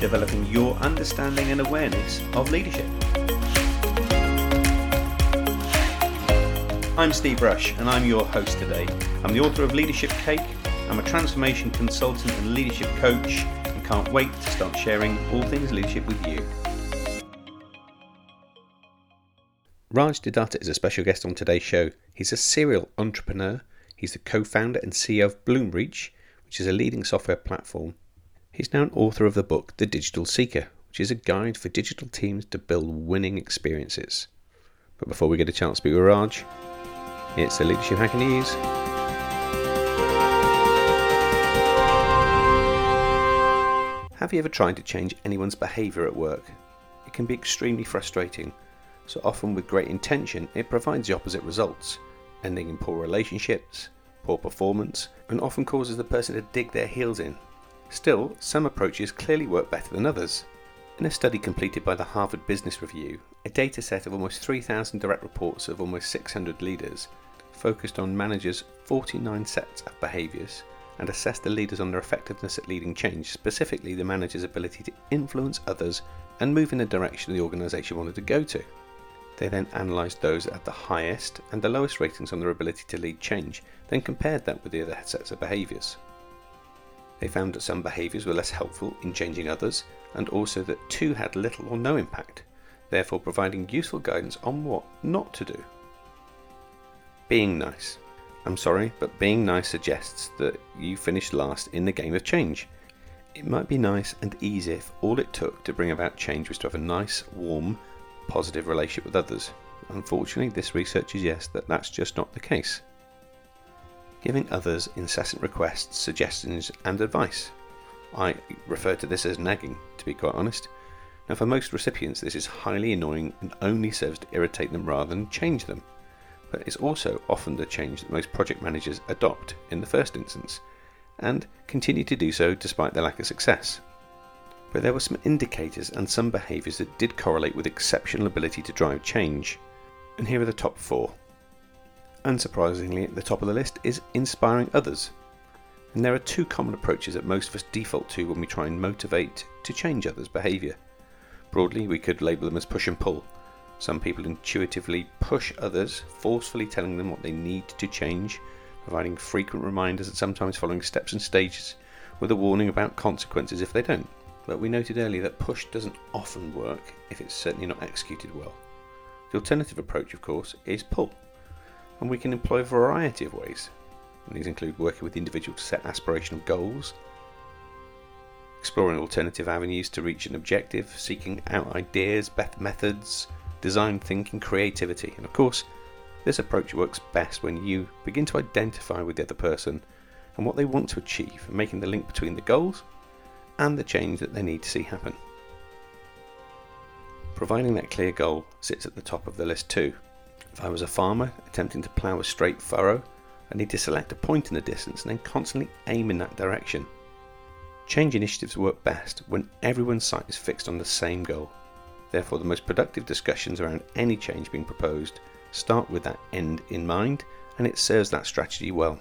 developing your understanding and awareness of leadership. I'm Steve Rush, and I'm your host today. I'm the author of Leadership Cake, I'm a transformation consultant and leadership coach, and can't wait to start sharing all things leadership with you. Raj De Datta is a special guest on today's show. He's a serial entrepreneur He's the co founder and CEO of Bloomreach, which is a leading software platform. He's now an author of the book The Digital Seeker, which is a guide for digital teams to build winning experiences. But before we get a chance to speak with Raj, it's the Leadership Hacker News. Have you ever tried to change anyone's behaviour at work? It can be extremely frustrating. So often, with great intention, it provides the opposite results ending in poor relationships, poor performance, and often causes the person to dig their heels in. Still, some approaches clearly work better than others. In a study completed by the Harvard Business Review, a data set of almost 3,000 direct reports of almost 600 leaders focused on managers' 49 sets of behaviours and assessed the leaders on their effectiveness at leading change, specifically the manager's ability to influence others and move in the direction the organisation wanted to go to. They then analysed those at the highest and the lowest ratings on their ability to lead change, then compared that with the other sets of behaviours. They found that some behaviours were less helpful in changing others, and also that two had little or no impact, therefore providing useful guidance on what not to do. Being nice. I'm sorry, but being nice suggests that you finished last in the game of change. It might be nice and easy if all it took to bring about change was to have a nice, warm, positive relationship with others. Unfortunately, this research suggests that that's just not the case. Giving others incessant requests, suggestions, and advice. I refer to this as nagging, to be quite honest. Now, for most recipients, this is highly annoying and only serves to irritate them rather than change them. But it's also often the change that most project managers adopt in the first instance, and continue to do so despite their lack of success but there were some indicators and some behaviours that did correlate with exceptional ability to drive change. And here are the top four. Unsurprisingly, at the top of the list is inspiring others. And there are two common approaches that most of us default to when we try and motivate to change others' behaviour. Broadly, we could label them as push and pull. Some people intuitively push others, forcefully telling them what they need to change, providing frequent reminders and sometimes following steps and stages with a warning about consequences if they don't but we noted earlier that push doesn't often work if it's certainly not executed well. The alternative approach, of course, is pull, and we can employ a variety of ways. And these include working with the individual to set aspirational goals, exploring alternative avenues to reach an objective, seeking out ideas, methods, design thinking, creativity, and of course, this approach works best when you begin to identify with the other person and what they want to achieve, and making the link between the goals and the change that they need to see happen. Providing that clear goal sits at the top of the list too. If I was a farmer attempting to plough a straight furrow, I need to select a point in the distance and then constantly aim in that direction. Change initiatives work best when everyone's sight is fixed on the same goal. Therefore, the most productive discussions around any change being proposed start with that end in mind and it serves that strategy well.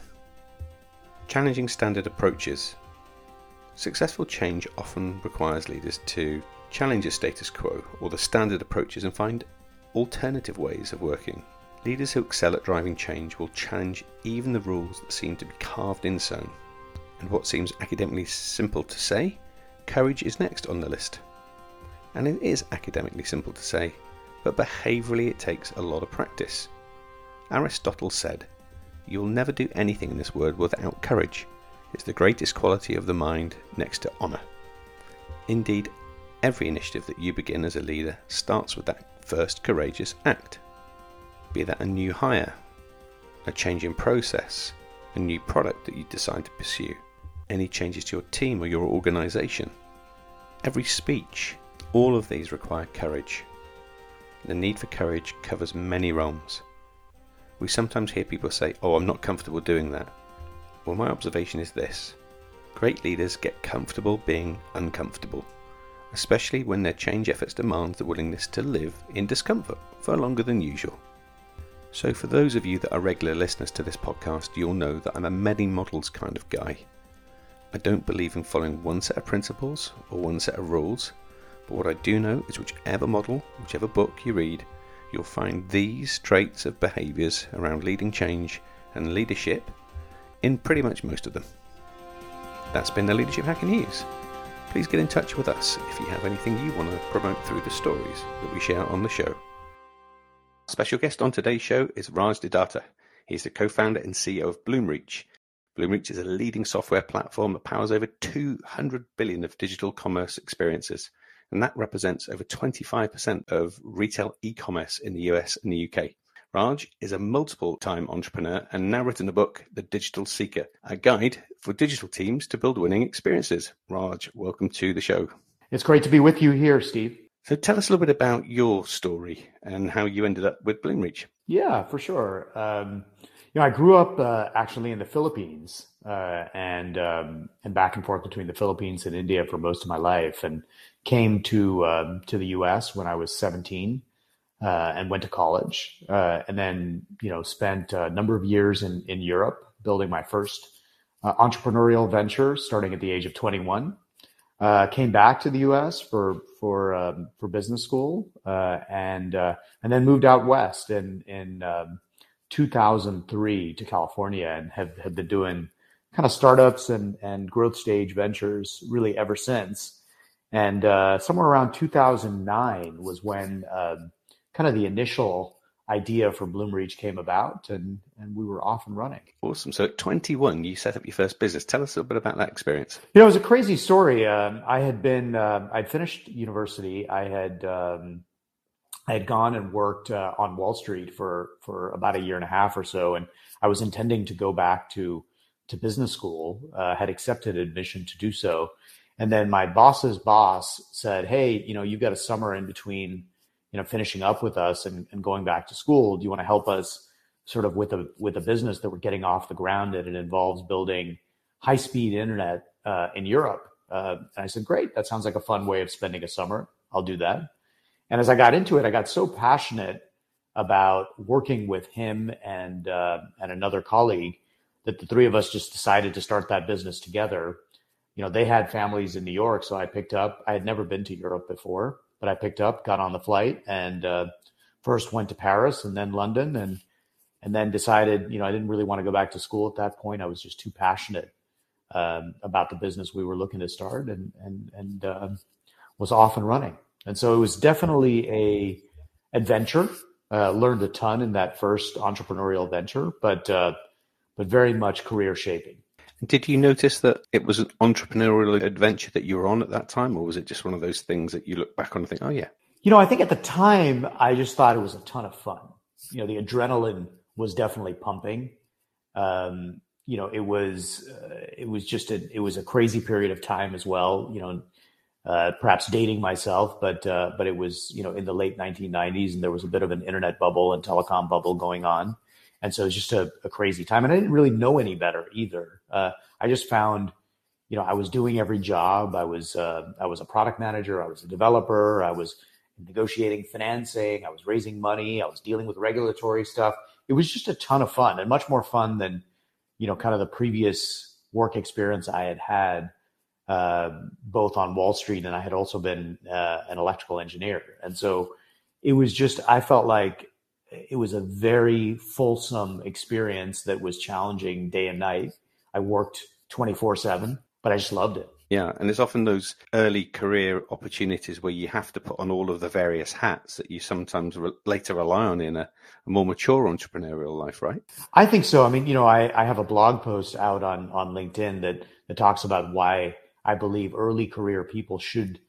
Challenging standard approaches Successful change often requires leaders to challenge a status quo or the standard approaches and find alternative ways of working. Leaders who excel at driving change will challenge even the rules that seem to be carved in stone. And what seems academically simple to say, courage is next on the list. And it is academically simple to say, but behaviourally it takes a lot of practice. Aristotle said, You'll never do anything in this world without courage. It's the greatest quality of the mind next to honour. Indeed, every initiative that you begin as a leader starts with that first courageous act. Be that a new hire, a change in process, a new product that you decide to pursue, any changes to your team or your organisation. every speech, all of these require courage. The need for courage covers many realms. We sometimes hear people say, Oh, I'm not comfortable doing that. Well, my observation is this great leaders get comfortable being uncomfortable, especially when their change efforts demand the willingness to live in discomfort for longer than usual. So, for those of you that are regular listeners to this podcast, you'll know that I'm a many models kind of guy. I don't believe in following one set of principles or one set of rules. But what I do know is whichever model, whichever book you read, you'll find these traits of behaviours around leading change and leadership in pretty much most of them. That's been the Leadership Hacker News. Please get in touch with us if you have anything you want to promote through the stories that we share on the show. Special guest on today's show is Raj De Datta. He's the co-founder and CEO of Bloomreach. Bloomreach is a leading software platform that powers over 200 billion of digital commerce experiences and that represents over 25% of retail e-commerce in the US and the UK. Raj is a multiple time entrepreneur and now written the book, The Digital Seeker, a guide for digital teams to build winning experiences. Raj, welcome to the show. It's great to be with you here, Steve. So tell us a little bit about your story and how you ended up with Bloomreach. Yeah, for sure. Um, you know, I grew up uh, actually in the Philippines uh, and um, and back and forth between the Philippines and India for most of my life, and came to um, to the U.S. when I was 17 uh, and went to college, uh, and then you know spent a number of years in in Europe building my first uh, entrepreneurial venture, starting at the age of 21. Uh, came back to the U.S. for for um, for business school, uh, and uh, and then moved out west in in um, 2003 to California, and have have been doing kind of startups and and growth stage ventures really ever since. And uh, somewhere around 2009 was when um, kind of the initial idea for Bloomreach came about, and and we were off and running. Awesome. So at 21, you set up your first business. Tell us a little bit about that experience. You know, it was a crazy story. Um, I had been, uh, I'd finished university. I had. Um, I had gone and worked uh, on Wall Street for for about a year and a half or so, and I was intending to go back to to business school. Uh, had accepted admission to do so, and then my boss's boss said, Hey, you know, you've got a summer in between, you know, finishing up with us and, and going back to school. Do you want to help us sort of with a, with a business that we're getting off the ground and it involves building high speed internet uh, in Europe? Uh, and I said, great. That sounds like a fun way of spending a summer. I'll do that. And as I got into it, I got so passionate about working with him and, uh, and another colleague that the three of us just decided to start that business together you know, they had families in New York. So I picked up, I had never been to Europe before, but I picked up, got on the flight and uh, first went to Paris and then London and, and then decided, you know, I didn't really want to go back to school at that point. I was just too passionate um, about the business we were looking to start and, and, and uh, was off and running. And so it was definitely a adventure. Uh, learned a ton in that first entrepreneurial venture, but, uh, but very much career shaping. Did you notice that it was an entrepreneurial adventure that you were on at that time, or was it just one of those things that you look back on and think, oh, yeah? You know, I think at the time, I just thought it was a ton of fun. You know, the adrenaline was definitely pumping. Um, you know, it was uh, it was just a it was a crazy period of time as well. You know, uh, perhaps dating myself, but uh, but it was you know in the late 1990s, and there was a bit of an internet bubble and telecom bubble going on. And so it was just a, a crazy time. And I didn't really know any better either. Uh, I just found, you know, I was doing every job. I was, uh, I was a product manager. I was a developer. I was negotiating financing. I was raising money. I was dealing with regulatory stuff. It was just a ton of fun and much more fun than, you know, kind of the previous work experience I had had, uh, both on Wall Street and I had also been uh, an electrical engineer. And so it was just, I felt like it was a very fulsome experience that was challenging day and night. I worked 24 7, but I just loved it. Yeah, and there's often those early career opportunities where you have to put on all of the various hats that you sometimes re- later rely on in a, a, more mature entrepreneurial life, right? I think so. I mean, you know, I, I have a blog post out on on LinkedIn that that talks about why I believe early career people should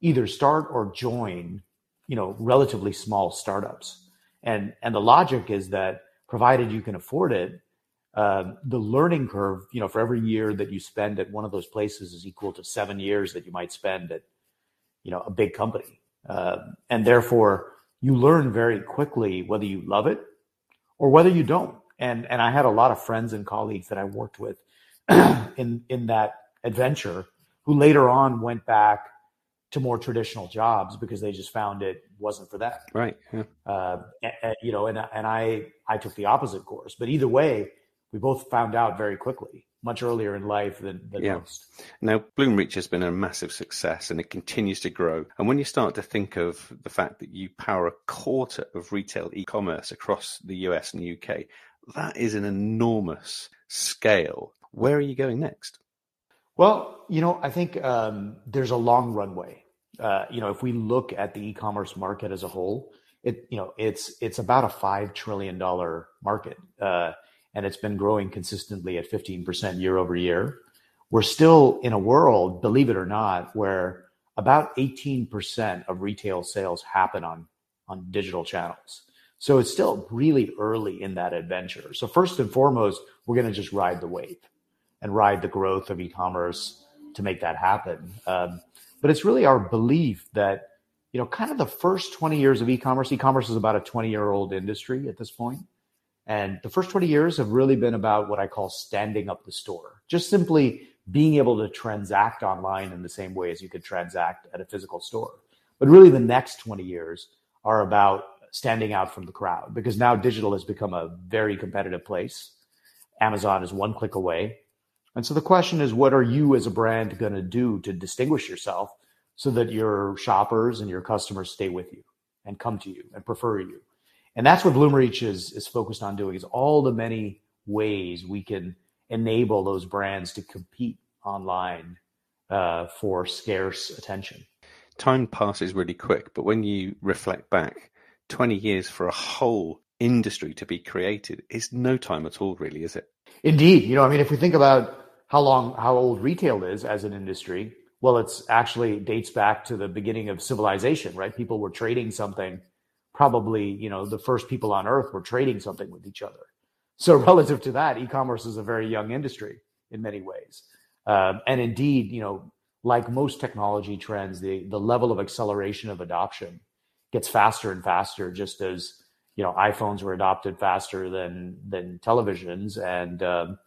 either start or join, you know, relatively small startups and and the logic is that provided you can afford it, uh, the learning curve, you know, for every year that you spend at one of those places is equal to seven years that you might spend at you know, a big company. Uh, and therefore, you learn very quickly whether you love it or whether you don't. And and I had a lot of friends and colleagues that I worked with in in that adventure who later on went back to more traditional jobs because they just found it wasn't for them. Right. Yeah. Uh, and, you know, and and I I took the opposite course. But either way, we both found out very quickly, much earlier in life than, than yeah. most. Now, Bloomreach has been a massive success and it continues to grow. And when you start to think of the fact that you power a quarter of retail e-commerce across the US and the UK, that is an enormous scale. Where are you going next? Well, you know, I think um, there's a long runway. Uh, you know, if we look at the e-commerce market as a whole, it you know it's it's about a five trillion dollar market, uh, and it's been growing consistently at 15 percent year over year. We're still in a world, believe it or not, where about 18 percent of retail sales happen on on digital channels. So it's still really early in that adventure. So first and foremost, we're going to just ride the wave and ride the growth of e-commerce to make that happen. Um, but it's really our belief that you know, kind of the first 20 years of e-commerce. E-commerce is about a 20-year-old industry at this point. And the first 20 years have really been about what I call standing up the store. Just simply being able to transact online in the same way as you could transact at a physical store. But really the next 20 years are about standing out from the crowd because now digital has become a very competitive place. Amazon is one click away. And so the question is, what are you as a brand going to do to distinguish yourself so that your shoppers and your customers stay with you and come to you and prefer you? And that's what Bloomreach is, is focused on doing is all the many ways we can enable those brands to compete online uh, for scarce attention. Time passes really quick, but when you reflect back, 20 years for a whole industry to be created is no time at all, really, is it? Indeed. You know, I mean, if we think about how long, how old retail is as an industry, well, it's actually dates back to the beginning of civilization, right? People were trading something. Probably, you know, the first people on earth were trading something with each other. So, relative to that, e-commerce is a very young industry in many ways. Um, and indeed, you know, like most technology trends, the the level of acceleration of adoption gets faster and faster, just as you know, iPhones were adopted faster than than televisions, and um,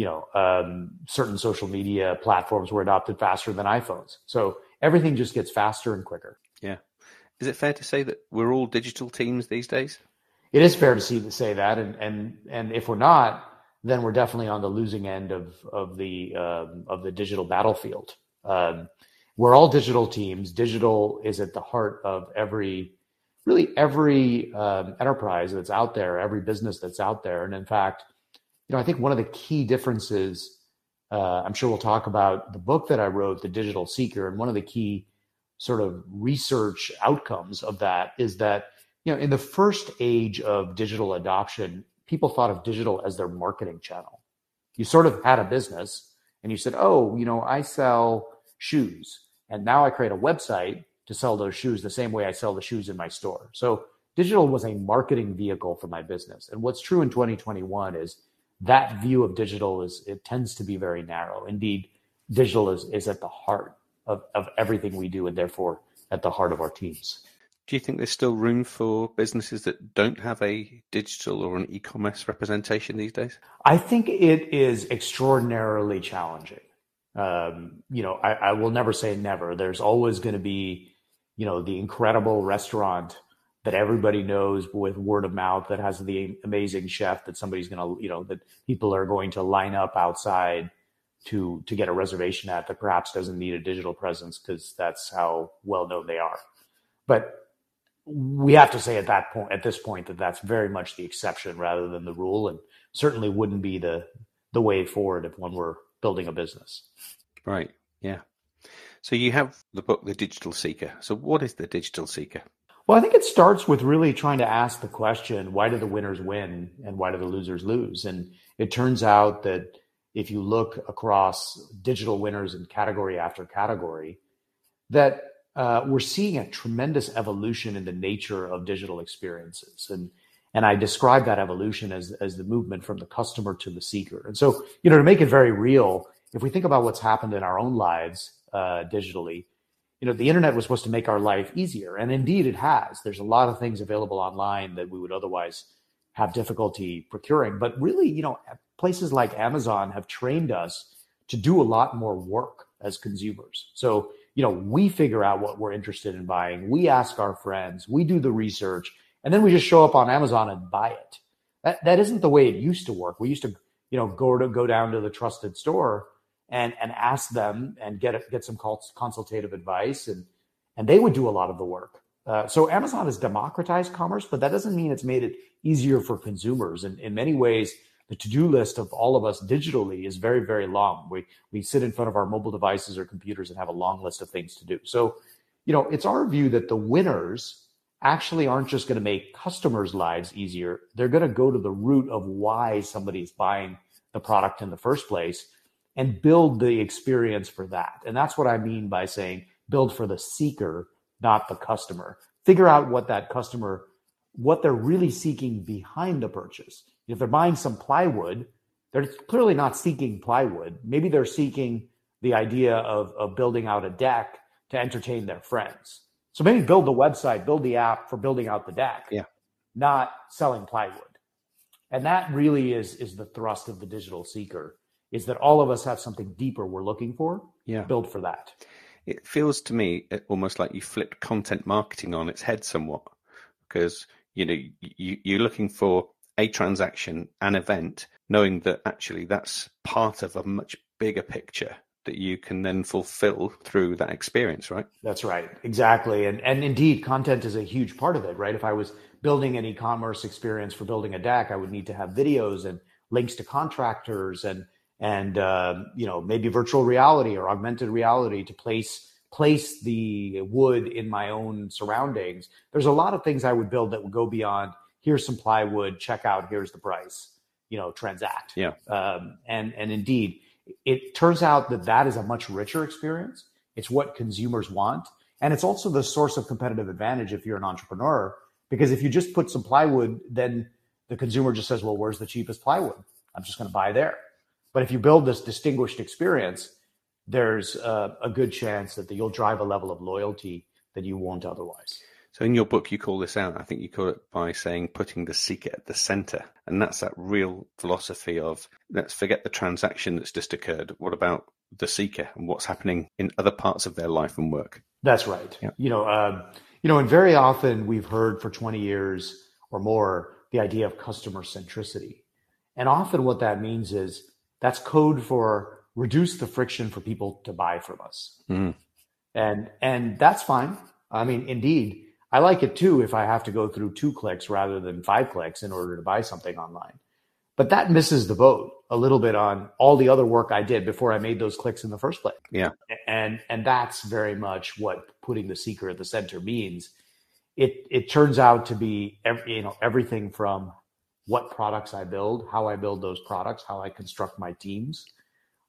you know, um, certain social media platforms were adopted faster than iPhones. So everything just gets faster and quicker. Yeah. Is it fair to say that we're all digital teams these days? It is fair to see to say that, and and and if we're not, then we're definitely on the losing end of of the um, of the digital battlefield. Um, we're all digital teams. Digital is at the heart of every, really every um, enterprise that's out there, every business that's out there, and in fact, you know, I think one of the key differences, uh, I'm sure we'll talk about the book that I wrote, The Digital Seeker, and one of the key sort of research outcomes of that is that, you know, in the first age of digital adoption, people thought of digital as their marketing channel. You sort of had a business and you said, oh, you know, I sell shoes and now I create a website to sell those shoes the same way I sell the shoes in my store. So digital was a marketing vehicle for my business. And what's true in 2021 is that view of digital is it tends to be very narrow. Indeed, digital is, is at the heart of, of everything we do and therefore at the heart of our teams. Do you think there's still room for businesses that don't have a digital or an e-commerce representation these days? I think it is extraordinarily challenging. Um, you know, I, I will never say never. There's always going to be, you know, the incredible restaurant that everybody knows with word of mouth that has the amazing chef that somebody's going to you know that people are going to line up outside to to get a reservation at that perhaps doesn't need a digital presence because that's how well known they are. But we have to say at that point at this point that that's very much the exception rather than the rule and certainly wouldn't be the the way forward if one were building a business. Right. Yeah. So you have the book the digital seeker. So what is the digital seeker well, I think it starts with really trying to ask the question why do the winners win and why do the losers lose? And it turns out that if you look across digital winners in category after category, that uh, we're seeing a tremendous evolution in the nature of digital experiences. And and I describe that evolution as, as the movement from the customer to the seeker. And so, you know, to make it very real, if we think about what's happened in our own lives uh, digitally, you know, the internet was supposed to make our life easier. And indeed it has. There's a lot of things available online that we would otherwise have difficulty procuring. But really, you know, places like Amazon have trained us to do a lot more work as consumers. So, you know, we figure out what we're interested in buying. We ask our friends, we do the research, and then we just show up on Amazon and buy it. That that isn't the way it used to work. We used to, you know, go to go down to the trusted store and and ask them and get get some consultative advice and and they would do a lot of the work. Uh, so Amazon has democratized commerce, but that doesn't mean it's made it easier for consumers. And in many ways, the to-do list of all of us digitally is very, very long. We we sit in front of our mobile devices or computers and have a long list of things to do. So, you know, it's our view that the winners actually aren't just going to make customers' lives easier. They're going to go to the root of why somebody's buying the product in the first place and build the experience for that. And that's what I mean by saying build for the seeker, not the customer. Figure out what that customer, what they're really seeking behind the purchase. If they're buying some plywood, they're clearly not seeking plywood. Maybe they're seeking the idea of, of building out a deck to entertain their friends. So maybe build the website, build the app for building out the deck, yeah. not selling plywood. And that really is is the thrust of the digital seeker is that all of us have something deeper we're looking for. Yeah. Build for that. It feels to me uh, almost like you flipped content marketing on its head somewhat because you know you, you're looking for a transaction, an event, knowing that actually that's part of a much bigger picture that you can then fulfill through that experience, right? That's right. Exactly. And and indeed content is a huge part of it, right? If I was building an e-commerce experience for building a deck, I would need to have videos and links to contractors and and uh, you know maybe virtual reality or augmented reality to place place the wood in my own surroundings. There's a lot of things I would build that would go beyond here's some plywood, check out, here's the price, you know, transact. Yeah. Um, and and indeed, it turns out that that is a much richer experience. It's what consumers want, and it's also the source of competitive advantage if you're an entrepreneur. Because if you just put some plywood, then the consumer just says, "Well, where's the cheapest plywood? I'm just going to buy there." But if you build this distinguished experience, there's a, a good chance that you'll drive a level of loyalty that you won't otherwise. So in your book, you call this out. I think you call it by saying putting the seeker at the center, and that's that real philosophy of let's forget the transaction that's just occurred. What about the seeker and what's happening in other parts of their life and work? That's right. Yeah. You know, uh, you know, and very often we've heard for 20 years or more the idea of customer centricity, and often what that means is that's code for reduce the friction for people to buy from us. Mm. And and that's fine. I mean, indeed, I like it too if I have to go through two clicks rather than five clicks in order to buy something online. But that misses the boat a little bit on all the other work I did before I made those clicks in the first place. Yeah. And and that's very much what putting the seeker at the center means. It it turns out to be every, you know everything from what products I build, how I build those products, how I construct my teams,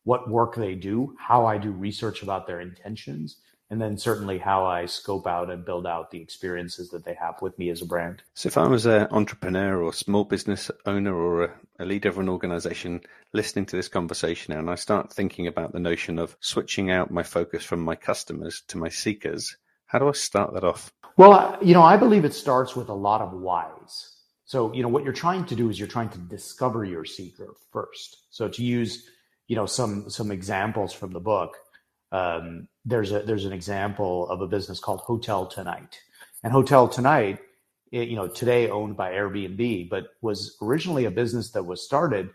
what work they do, how I do research about their intentions, and then certainly how I scope out and build out the experiences that they have with me as a brand. So, if I was an entrepreneur or small business owner or a, a leader of an organization listening to this conversation and I start thinking about the notion of switching out my focus from my customers to my seekers, how do I start that off? Well, you know, I believe it starts with a lot of whys. So, you know, what you're trying to do is you're trying to discover your seeker first. So to use, you know, some some examples from the book, um, there's a there's an example of a business called Hotel Tonight, and Hotel Tonight, it, you know, today owned by Airbnb, but was originally a business that was started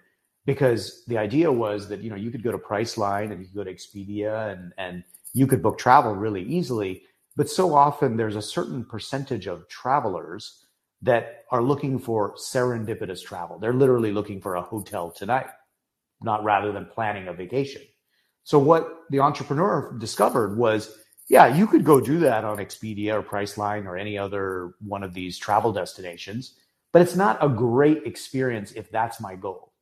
because the idea was that you know you could go to Priceline and you could go to Expedia and and you could book travel really easily, but so often there's a certain percentage of travelers that are looking for serendipitous travel. They're literally looking for a hotel tonight, not rather than planning a vacation. So what the entrepreneur discovered was, yeah, you could go do that on Expedia or Priceline or any other one of these travel destinations, but it's not a great experience if that's my goal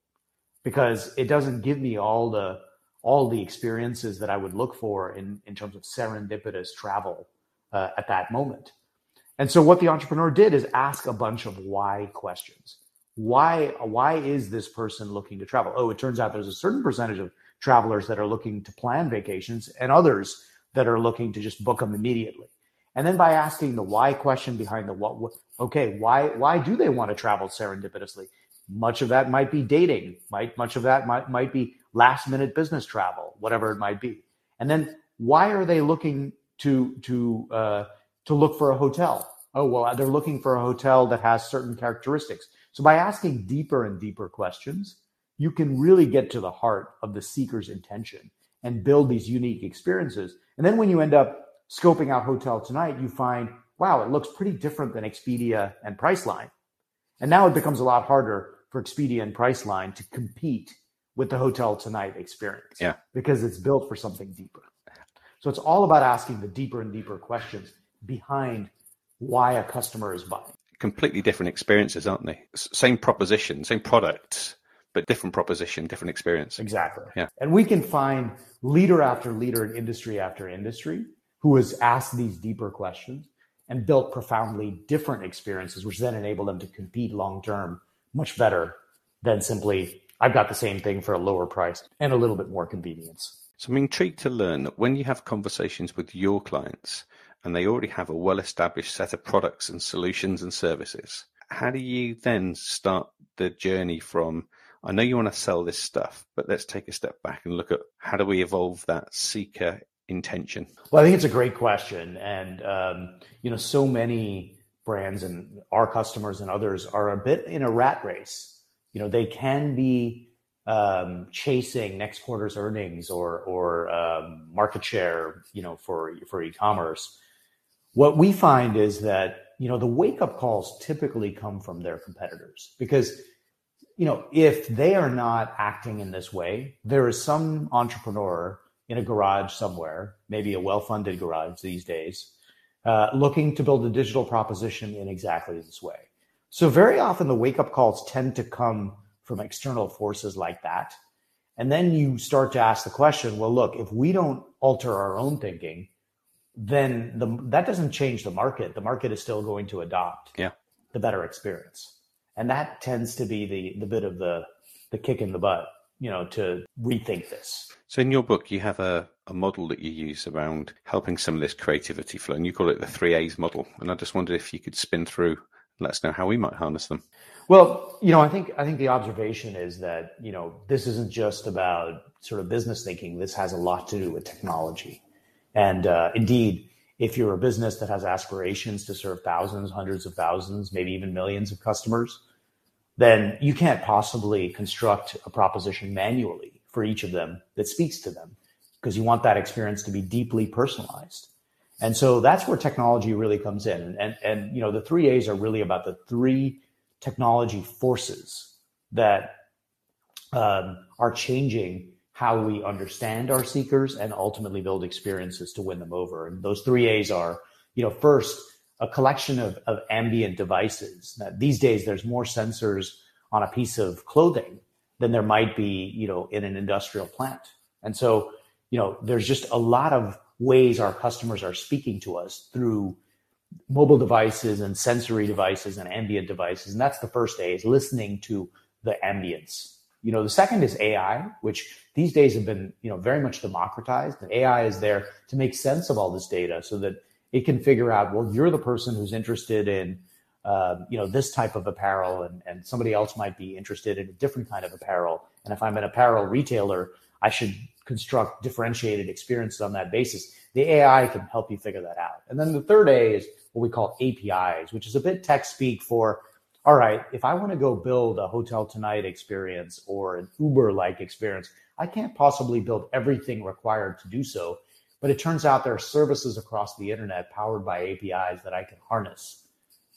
because it doesn't give me all the all the experiences that I would look for in, in terms of serendipitous travel uh, at that moment. And so what the entrepreneur did is ask a bunch of why questions. Why why is this person looking to travel? Oh, it turns out there's a certain percentage of travelers that are looking to plan vacations and others that are looking to just book them immediately. And then by asking the why question behind the what, what okay, why why do they want to travel serendipitously? Much of that might be dating, might much of that might might be last minute business travel, whatever it might be. And then why are they looking to to uh, to look for a hotel? Oh well, they're looking for a hotel that has certain characteristics. So by asking deeper and deeper questions, you can really get to the heart of the seeker's intention and build these unique experiences. And then when you end up scoping out Hotel Tonight, you find, wow, it looks pretty different than Expedia and Priceline. And now it becomes a lot harder for Expedia and Priceline to compete with the Hotel Tonight experience. Yeah. Because it's built for something deeper. So it's all about asking the deeper and deeper questions behind why a customer is buying. Completely different experiences, aren't they? Same proposition, same product, but different proposition, different experience. Exactly. Yeah. And we can find leader after leader in industry after industry who has asked these deeper questions and built profoundly different experiences, which then enable them to compete long term much better than simply, I've got the same thing for a lower price and a little bit more convenience. So I'm intrigued to learn that when you have conversations with your clients and they already have a well established set of products and solutions and services, how do you then start the journey from I know you want to sell this stuff, but let's take a step back and look at how do we evolve that seeker intention? Well, I think it's a great question, and um, you know, so many brands and our customers and others are a bit in a rat race. You know, they can be um, chasing next quarter's earnings or or um, market share, you know, for for e-commerce. What we find is that you know the wake up calls typically come from their competitors because you know if they are not acting in this way, there is some entrepreneur in a garage somewhere, maybe a well funded garage these days, uh, looking to build a digital proposition in exactly this way. So very often the wake up calls tend to come from external forces like that. And then you start to ask the question, well, look, if we don't alter our own thinking, then the, that doesn't change the market. The market is still going to adopt yeah. the better experience. And that tends to be the, the bit of the, the kick in the butt, you know, to rethink this. So in your book, you have a, a model that you use around helping some of this creativity flow, and you call it the three A's model. And I just wondered if you could spin through let us know how we might harness them. Well, you know, I think I think the observation is that you know this isn't just about sort of business thinking. This has a lot to do with technology, and uh, indeed, if you're a business that has aspirations to serve thousands, hundreds of thousands, maybe even millions of customers, then you can't possibly construct a proposition manually for each of them that speaks to them because you want that experience to be deeply personalized. And so that's where technology really comes in. And, and, you know, the three A's are really about the three technology forces that um, are changing how we understand our seekers and ultimately build experiences to win them over. And those three A's are, you know, first, a collection of, of ambient devices. Now, these days, there's more sensors on a piece of clothing than there might be, you know, in an industrial plant. And so, you know, there's just a lot of ways our customers are speaking to us through mobile devices and sensory devices and ambient devices. And that's the first A is listening to the ambience. You know, the second is AI, which these days have been, you know, very much democratized. And AI is there to make sense of all this data so that it can figure out, well, you're the person who's interested in, uh, you know, this type of apparel and, and somebody else might be interested in a different kind of apparel. And if I'm an apparel retailer, I should construct differentiated experiences on that basis. The AI can help you figure that out. And then the third A is what we call APIs, which is a bit tech speak for, all right, if I want to go build a hotel tonight experience or an Uber like experience, I can't possibly build everything required to do so. But it turns out there are services across the internet powered by APIs that I can harness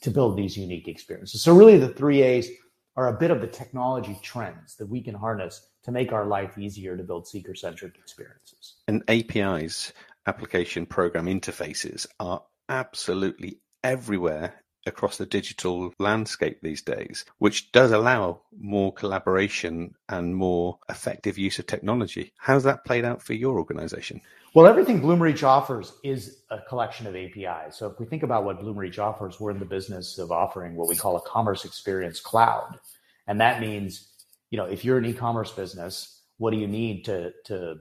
to build these unique experiences. So really the three A's are a bit of the technology trends that we can harness to make our life easier to build seeker centric experiences. And APIs, application program interfaces, are absolutely everywhere across the digital landscape these days, which does allow more collaboration and more effective use of technology. How's that played out for your organization? Well, everything Bloomreach offers is a collection of APIs. So if we think about what Bloomreach offers, we're in the business of offering what we call a commerce experience cloud. And that means, you know, if you're an e-commerce business, what do you need to, to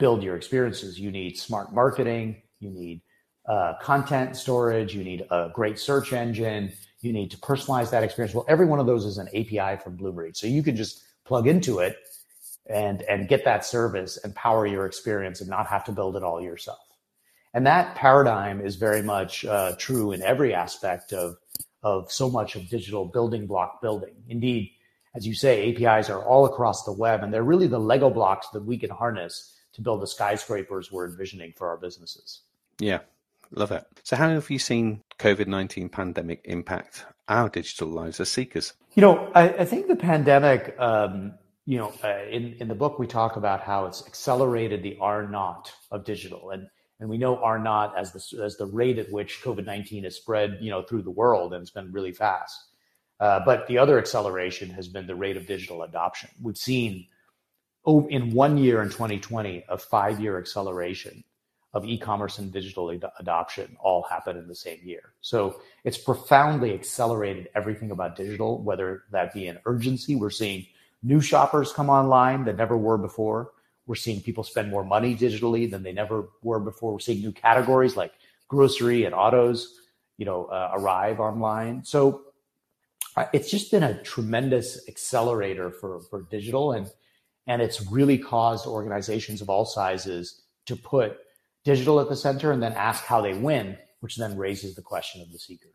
build your experiences. You need smart marketing, you need uh, content storage, you need a great search engine, you need to personalize that experience. Well, every one of those is an API from Bloomreach. So you can just plug into it and, and get that service and power your experience and not have to build it all yourself. And that paradigm is very much uh, true in every aspect of, of so much of digital building block building. Indeed, as you say, APIs are all across the web, and they're really the Lego blocks that we can harness to build the skyscrapers we're envisioning for our businesses. Yeah, love it. So, how have you seen COVID nineteen pandemic impact our digital lives as seekers? You know, I, I think the pandemic. Um, you know, uh, in in the book we talk about how it's accelerated the R naught of digital, and and we know R naught as the as the rate at which COVID nineteen has spread, you know, through the world, and it's been really fast. Uh, but the other acceleration has been the rate of digital adoption. We've seen oh, in one year in 2020 a five year acceleration of e-commerce and digital ad- adoption all happen in the same year. So it's profoundly accelerated everything about digital, whether that be an urgency. We're seeing new shoppers come online that never were before. We're seeing people spend more money digitally than they never were before. We're seeing new categories like grocery and autos, you know, uh, arrive online. So it's just been a tremendous accelerator for, for digital and and it's really caused organizations of all sizes to put digital at the center and then ask how they win which then raises the question of the seeker.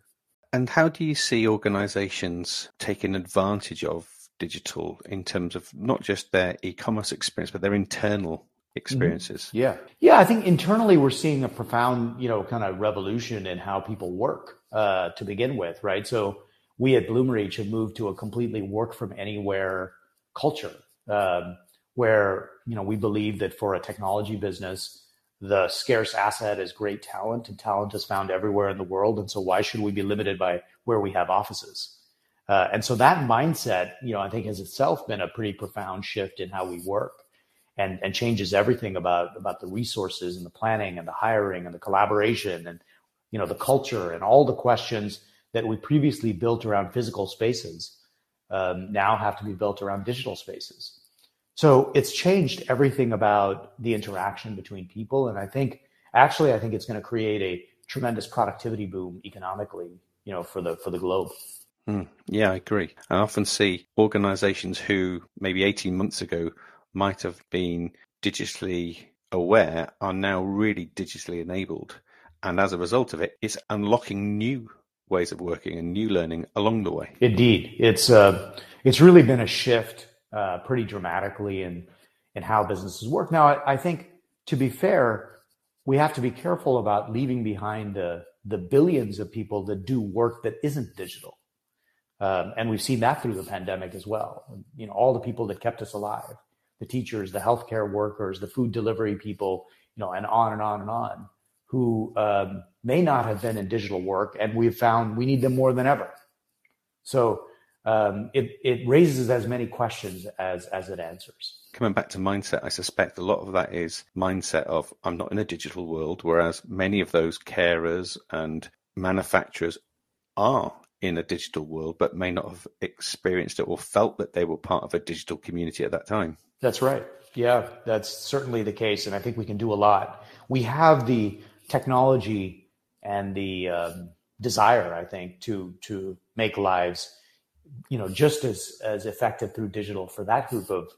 And how do you see organizations taking advantage of digital in terms of not just their e-commerce experience but their internal experiences? Mm-hmm. yeah. Yeah i think internally we're seeing a profound you know kind of revolution in how people work uh, to begin with right? So we at Bloomreach have moved to a completely work from anywhere culture, um, where you know we believe that for a technology business, the scarce asset is great talent, and talent is found everywhere in the world. And so, why should we be limited by where we have offices? Uh, and so that mindset, you know, I think has itself been a pretty profound shift in how we work, and and changes everything about about the resources and the planning and the hiring and the collaboration and you know the culture and all the questions that we previously built around physical spaces um, now have to be built around digital spaces. So it's changed everything about the interaction between people. And I think actually, I think it's going to create a tremendous productivity boom economically, you know, for the for the globe. Mm, yeah, I agree. I often see organizations who maybe 18 months ago might have been digitally aware are now really digitally enabled. And as a result of it, it's unlocking new ways of working and new learning along the way. Indeed, it's uh, it's really been a shift uh, pretty dramatically in in how businesses work. Now, I, I, think to be fair, we have to be careful about leaving behind the the billions of people that do work that isn't digital, um, and we've seen that through the pandemic as well. You know, all the people that kept us alive, the teachers, the healthcare workers, the food delivery people, you know, and on and on and on who um, may not have been in digital work, and we've found we need them more than ever. So um, it, it raises as many questions as, as it answers. Coming back to mindset, I suspect a lot of that is mindset of I'm not in a digital world, whereas many of those carers and manufacturers are in a digital world, but may not have experienced it or felt that they were part of a digital community at that time. That's right. Yeah, that's certainly the case. And I think we can do a lot. We have the technology and the um, desire, I think, to to make lives, you know, just as as effective through digital for that group of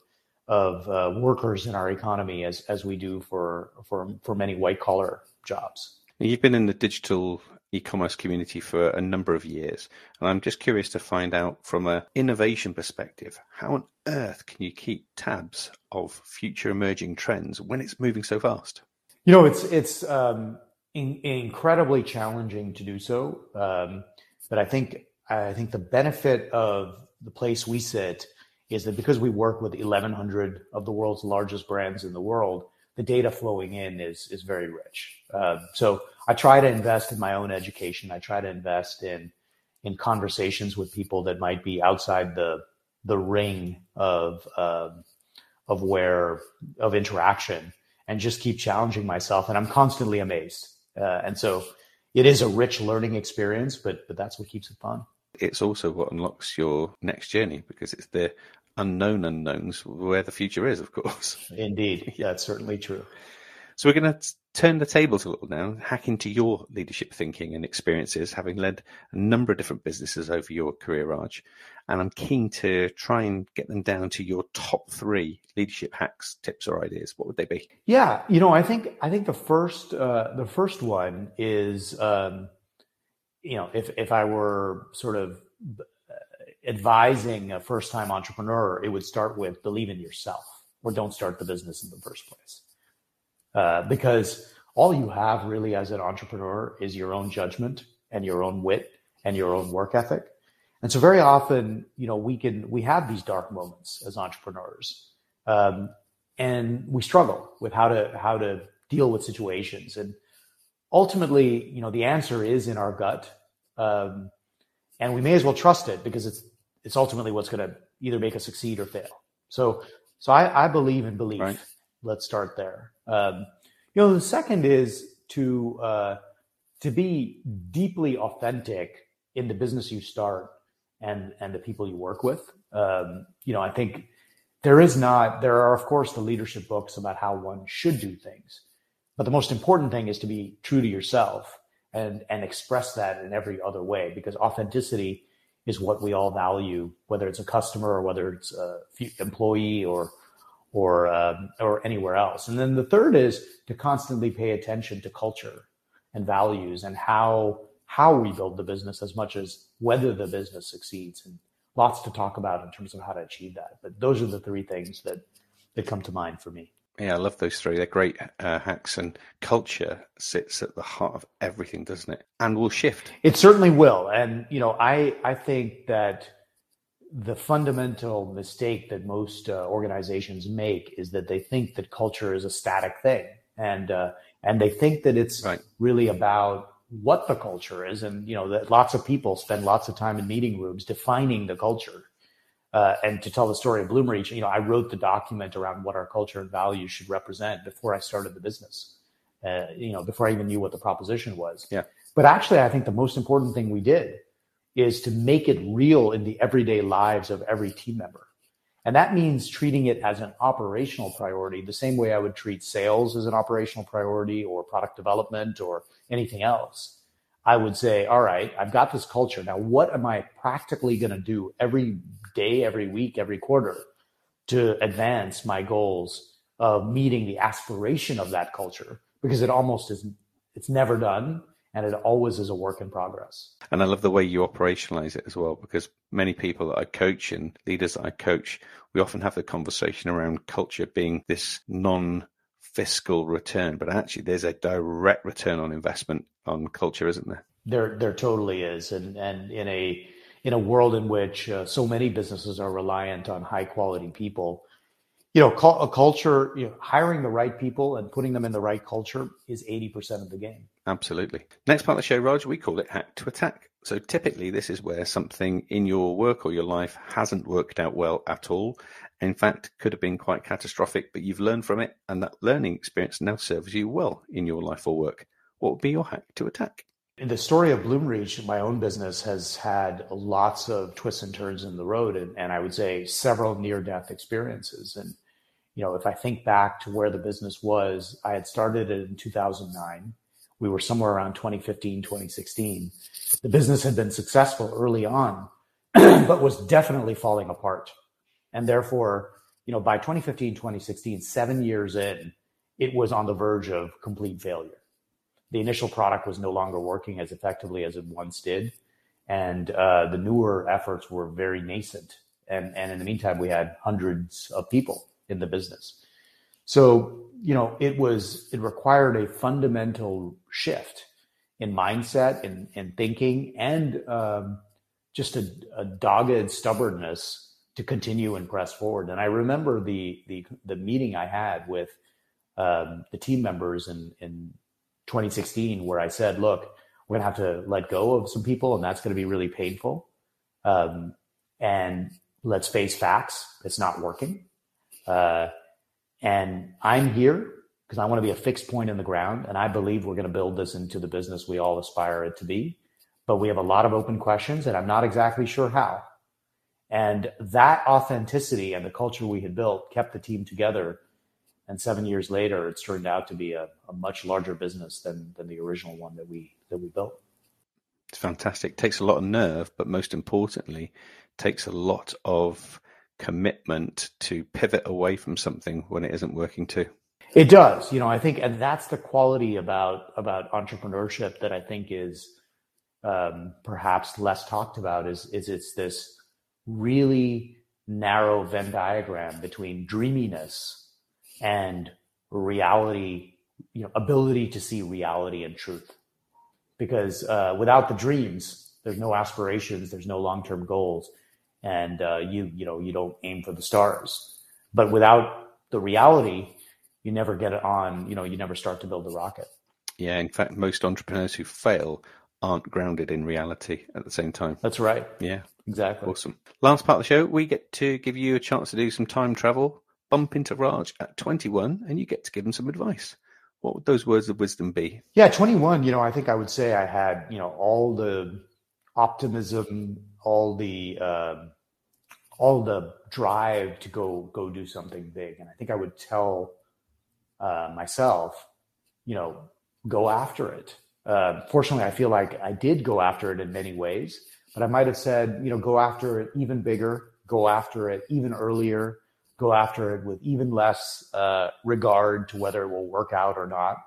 of uh, workers in our economy as as we do for for for many white collar jobs. You've been in the digital e-commerce community for a number of years, and I'm just curious to find out from an innovation perspective, how on earth can you keep tabs of future emerging trends when it's moving so fast? You know, it's it's um, in, incredibly challenging to do so, um, but I think I think the benefit of the place we sit is that because we work with 1,100 of the world's largest brands in the world, the data flowing in is is very rich. Uh, so I try to invest in my own education. I try to invest in in conversations with people that might be outside the the ring of uh, of where of interaction and just keep challenging myself. And I'm constantly amazed. Uh, and so it is a rich learning experience, but but that's what keeps it fun. It's also what unlocks your next journey because it's the unknown unknowns where the future is, of course. Indeed. Yeah that's certainly true. So we're going to turn the tables a little now, hack into your leadership thinking and experiences, having led a number of different businesses over your career, Raj. And I'm keen to try and get them down to your top three leadership hacks, tips, or ideas. What would they be? Yeah, you know, I think I think the first uh, the first one is, um, you know, if if I were sort of advising a first time entrepreneur, it would start with believe in yourself or don't start the business in the first place. Uh, because all you have really as an entrepreneur is your own judgment and your own wit and your own work ethic. And so very often, you know, we can, we have these dark moments as entrepreneurs. Um, and we struggle with how to, how to deal with situations. And ultimately, you know, the answer is in our gut. Um, and we may as well trust it because it's it's ultimately what's going to either make us succeed or fail. So so I, I believe in belief. Right. Let's start there. Um, you know, the second is to uh, to be deeply authentic in the business you start and and the people you work with. Um, you know, I think there is not there are of course the leadership books about how one should do things, but the most important thing is to be true to yourself and and express that in every other way because authenticity is what we all value, whether it's a customer or whether it's a employee or or um, or anywhere else. And then the third is to constantly pay attention to culture and values and how how we build the business as much as whether the business succeeds. And lots to talk about in terms of how to achieve that. But those are the three things that that come to mind for me. Yeah, I love those three. They're great uh, hacks, and culture sits at the heart of everything, doesn't it? And will shift. It certainly will. And you know, I I think that the fundamental mistake that most uh, organizations make is that they think that culture is a static thing, and uh, and they think that it's right. really about what the culture is, and you know that lots of people spend lots of time in meeting rooms defining the culture uh, and to tell the story of Bloomreach, you know, I wrote the document around what our culture and values should represent before I started the business. Uh, you know, before I even knew what the proposition was. Yeah. But actually, I think the most important thing we did is to make it real in the everyday lives of every team member. And that means treating it as an operational priority, the same way I would treat sales as an operational priority or product development or anything else. I would say, all right, I've got this culture. Now, what am I practically going to do every day, every week, every quarter to advance my goals of meeting the aspiration of that culture? Because it almost is, it's never done and it always is a work in progress. And I love the way you operationalize it as well, because many people that I coach and leaders that I coach, we often have the conversation around culture being this non fiscal return, but actually there's a direct return on investment on culture, isn't there? There, there totally is, and and in a in a world in which uh, so many businesses are reliant on high quality people, you know, a culture, you know, hiring the right people and putting them in the right culture is eighty percent of the game. Absolutely. Next part of the show, Raj, we call it hack to attack. So typically, this is where something in your work or your life hasn't worked out well at all, in fact, could have been quite catastrophic, but you've learned from it, and that learning experience now serves you well in your life or work. What would be your hack to attack? In the story of Bloomreach, my own business has had lots of twists and turns in the road, and, and I would say several near-death experiences. And you know, if I think back to where the business was, I had started it in 2009. We were somewhere around 2015, 2016. The business had been successful early on, but was definitely falling apart. And therefore, you know, by 2015, 2016, seven years in, it was on the verge of complete failure. The initial product was no longer working as effectively as it once did. And uh, the newer efforts were very nascent. And, and in the meantime, we had hundreds of people in the business. So, you know, it was, it required a fundamental shift in mindset and in, in thinking and um, just a, a dogged stubbornness to continue and press forward. And I remember the the the meeting I had with um, the team members in in 2016 where I said, "Look, we're gonna have to let go of some people, and that's gonna be really painful. Um, and let's face facts; it's not working. Uh, and I'm here because I want to be a fixed point in the ground, and I believe we're going to build this into the business we all aspire it to be. But we have a lot of open questions, and I'm not exactly sure how." And that authenticity and the culture we had built kept the team together. And seven years later, it's turned out to be a, a much larger business than, than the original one that we that we built. It's fantastic. Takes a lot of nerve, but most importantly, takes a lot of commitment to pivot away from something when it isn't working too. It does, you know. I think, and that's the quality about about entrepreneurship that I think is um, perhaps less talked about. Is is it's this really narrow Venn diagram between dreaminess and reality, you know, ability to see reality and truth. Because uh, without the dreams, there's no aspirations, there's no long term goals, and uh, you you know you don't aim for the stars. But without the reality, you never get it on. You know, you never start to build the rocket. Yeah, in fact, most entrepreneurs who fail aren't grounded in reality at the same time. That's right. Yeah, exactly. Awesome. Last part of the show, we get to give you a chance to do some time travel, bump into Raj at 21, and you get to give him some advice. What would those words of wisdom be? Yeah, 21, you know, I think I would say I had, you know, all the optimism, all the, uh, all the drive to go go do something big and i think i would tell uh, myself you know go after it uh, fortunately i feel like i did go after it in many ways but i might have said you know go after it even bigger go after it even earlier go after it with even less uh, regard to whether it will work out or not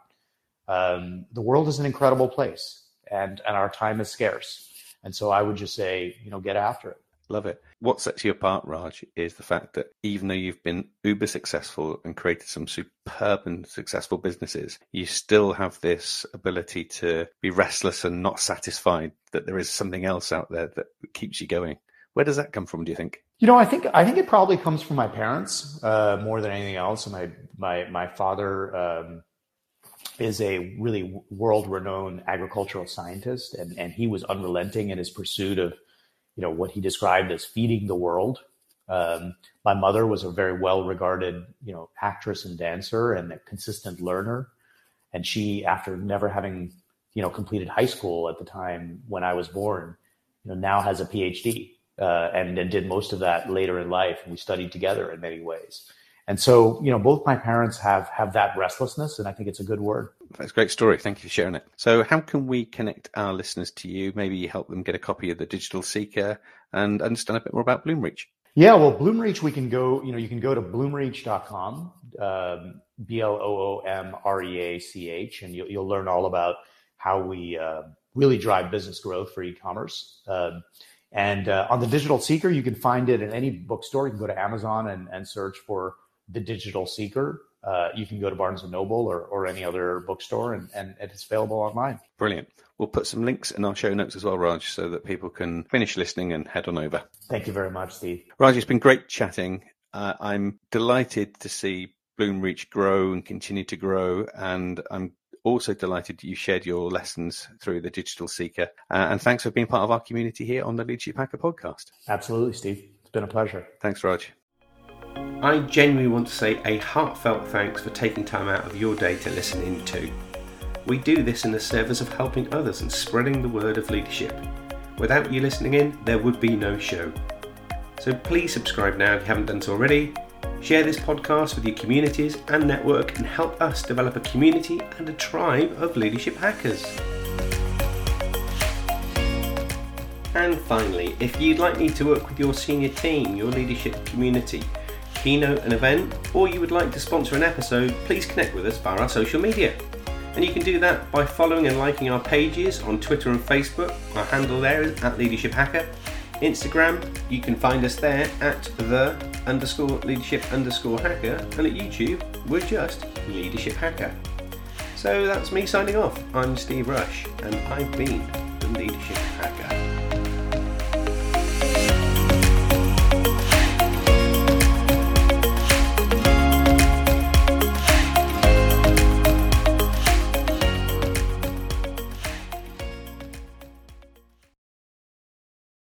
um, the world is an incredible place and and our time is scarce and so i would just say you know get after it Love it. What sets you apart, Raj, is the fact that even though you've been uber successful and created some superb and successful businesses, you still have this ability to be restless and not satisfied that there is something else out there that keeps you going. Where does that come from, do you think? You know, I think I think it probably comes from my parents uh, more than anything else. My my my father um, is a really world renowned agricultural scientist, and and he was unrelenting in his pursuit of you know what he described as feeding the world. Um, my mother was a very well regarded you know actress and dancer and a consistent learner, and she after never having you know completed high school at the time when I was born, you know now has a PhD uh, and and did most of that later in life, and we studied together in many ways. And so, you know, both my parents have have that restlessness, and I think it's a good word. That's a great story. Thank you for sharing it. So, how can we connect our listeners to you? Maybe help them get a copy of the Digital Seeker and understand a bit more about Bloomreach. Yeah, well, Bloomreach, we can go. You know, you can go to bloomreach.com, um, b l o o m r e a c h, and you'll, you'll learn all about how we uh, really drive business growth for e-commerce. Uh, and uh, on the Digital Seeker, you can find it in any bookstore. You can go to Amazon and, and search for the Digital Seeker. Uh, you can go to Barnes and Noble or, or any other bookstore, and, and it's available online. Brilliant. We'll put some links in our show notes as well, Raj, so that people can finish listening and head on over. Thank you very much, Steve. Raj, it's been great chatting. Uh, I'm delighted to see Bloomreach grow and continue to grow, and I'm also delighted you shared your lessons through the Digital Seeker. Uh, and thanks for being part of our community here on the Leadership Hacker podcast. Absolutely, Steve. It's been a pleasure. Thanks, Raj. I genuinely want to say a heartfelt thanks for taking time out of your day to listen in to. We do this in the service of helping others and spreading the word of leadership. Without you listening in, there would be no show. So please subscribe now if you haven't done so already. Share this podcast with your communities and network and help us develop a community and a tribe of leadership hackers. And finally, if you'd like me to work with your senior team, your leadership community, keynote an event, or you would like to sponsor an episode, please connect with us via our social media. And you can do that by following and liking our pages on Twitter and Facebook. Our handle there is at Leadership Hacker. Instagram, you can find us there at the underscore leadership underscore hacker. And at YouTube, we're just Leadership Hacker. So that's me signing off. I'm Steve Rush, and I've been the Leadership Hacker.